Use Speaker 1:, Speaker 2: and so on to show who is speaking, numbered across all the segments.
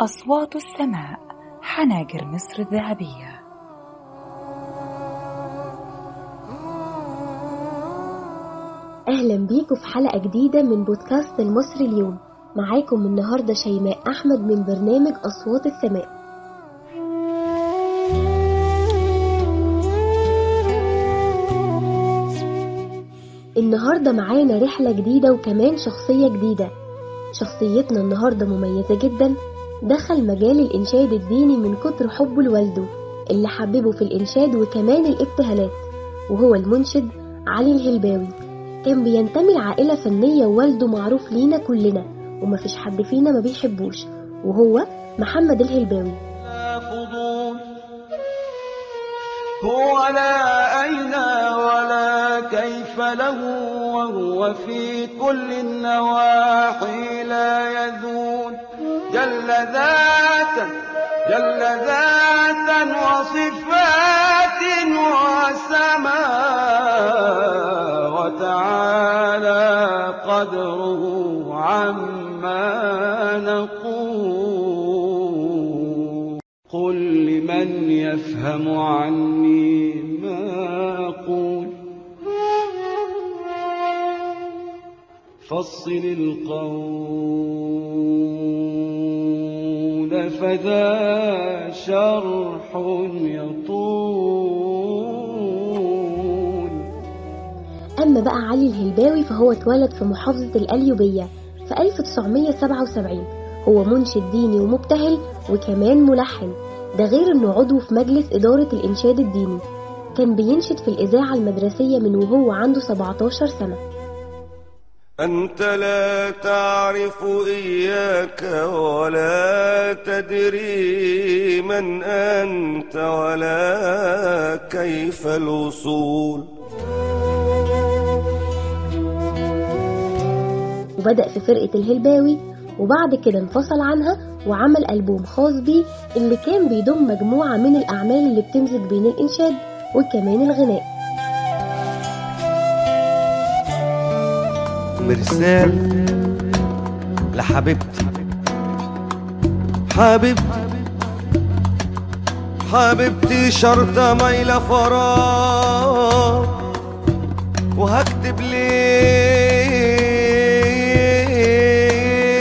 Speaker 1: أصوات السماء حناجر مصر الذهبية.
Speaker 2: أهلا بيكم في حلقة جديدة من بودكاست المصري اليوم. معاكم النهاردة شيماء أحمد من برنامج أصوات السماء. النهاردة معانا رحلة جديدة وكمان شخصية جديدة. شخصيتنا النهاردة مميزة جدا دخل مجال الإنشاد الديني من كتر حبه لوالده اللي حببه في الإنشاد وكمان الابتهالات وهو المنشد علي الهلباوي. كان بينتمي لعائلة فنية ووالده معروف لينا كلنا ومفيش حد فينا ما بيحبوش وهو محمد الهلباوي.
Speaker 3: هو لا أين ولا كيف له وهو في كل النواحي لا يذول ذاتا جل ذاتا وصفات وسماء وتعالى قدره عما نقول. قل لمن يفهم عني ما أقول. فصل القول. فذا شرح يطول.
Speaker 2: أما بقى علي الهلباوي فهو اتولد في محافظة القليوبية في 1977 هو منشد ديني ومبتهل وكمان ملحن. ده غير إنه عضو في مجلس إدارة الإنشاد الديني. كان بينشد في الإذاعة المدرسية من وهو عنده 17 سنة.
Speaker 3: أنت لا تعرف إياك ولا تدري من أنت ولا كيف الوصول.
Speaker 2: وبدأ في فرقة الهلباوي وبعد كده انفصل عنها وعمل ألبوم خاص بيه اللي كان بيضم مجموعة من الأعمال اللي بتمزج بين الإنشاد وكمان الغناء.
Speaker 3: مرسال لحبيبتي حبيبتي. حبيبتي. شرطة مايلة فراغ وهكتب ليه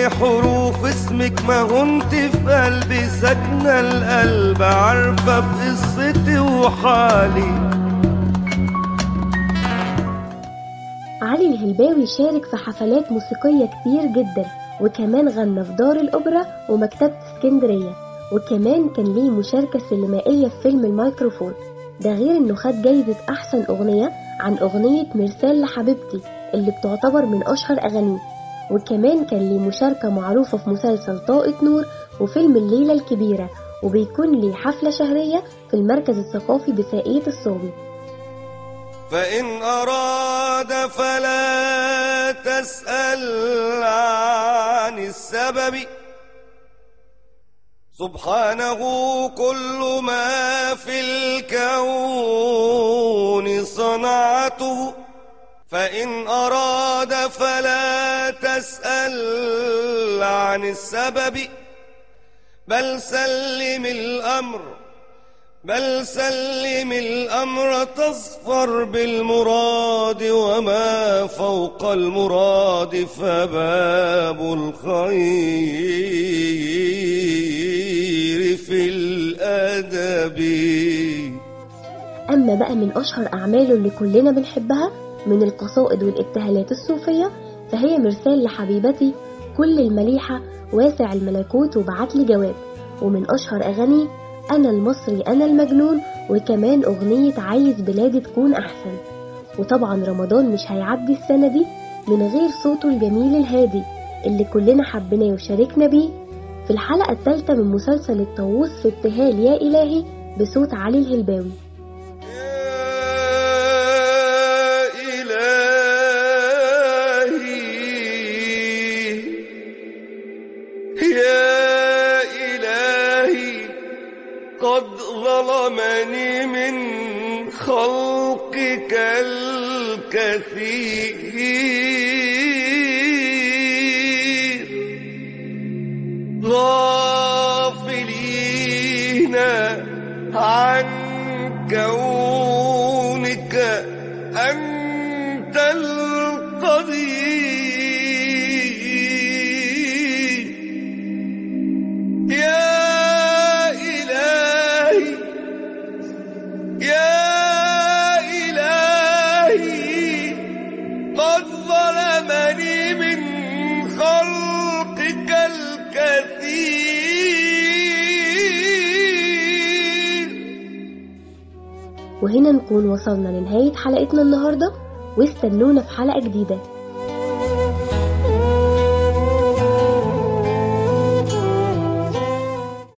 Speaker 3: حروف اسمك ما هنت في قلبي ساكنة القلب عارفة بقصتي وحالي.
Speaker 2: الهلباوي شارك في حفلات موسيقية كتير جدا وكمان غنى في دار الأوبرا ومكتبة اسكندرية وكمان كان ليه مشاركة سينمائية في فيلم الميكروفون. ده غير إنه خد جايزة أحسن أغنية عن أغنية مرسال لحبيبتي اللي بتعتبر من أشهر أغانيه. وكمان كان ليه مشاركة معروفة في مسلسل طاقة نور وفيلم الليلة الكبيرة وبيكون ليه حفلة شهرية في المركز الثقافي بساقية الصاوي
Speaker 3: فإن أراد فلا تسأل عن السبب. سبحانه كل ما في الكون صنعته. فإن أراد فلا تسأل عن السبب. بل سلم الأمر بل سلم الأمر تظفر بالمراد وما فوق المراد فباب الخير في الأدب.
Speaker 2: أما بقى من أشهر أعماله اللي كلنا بنحبها من القصائد والابتهالات الصوفية فهي مرسال لحبيبتي كل المليحة واسع الملكوت وبعتلي جواب ومن أشهر أغانيه أنا المصري أنا المجنون وكمان أغنية عايز بلادي تكون أحسن. وطبعا رمضان مش هيعدي السنة دي من غير صوته الجميل الهادي اللي كلنا حبيناه وشاركنا بيه. في الحلقة الثالثة من مسلسل الطاووس في ابتهال يا إلهي بصوت علي الهلباوي.
Speaker 3: قد ظلمني من خلقك الكثير. غافلين عن كونك أنت القدير. قد ظلمني من خلقك الكثير.
Speaker 2: وهنا نكون وصلنا لنهاية حلقتنا النهاردة واستنونا في حلقة جديدة.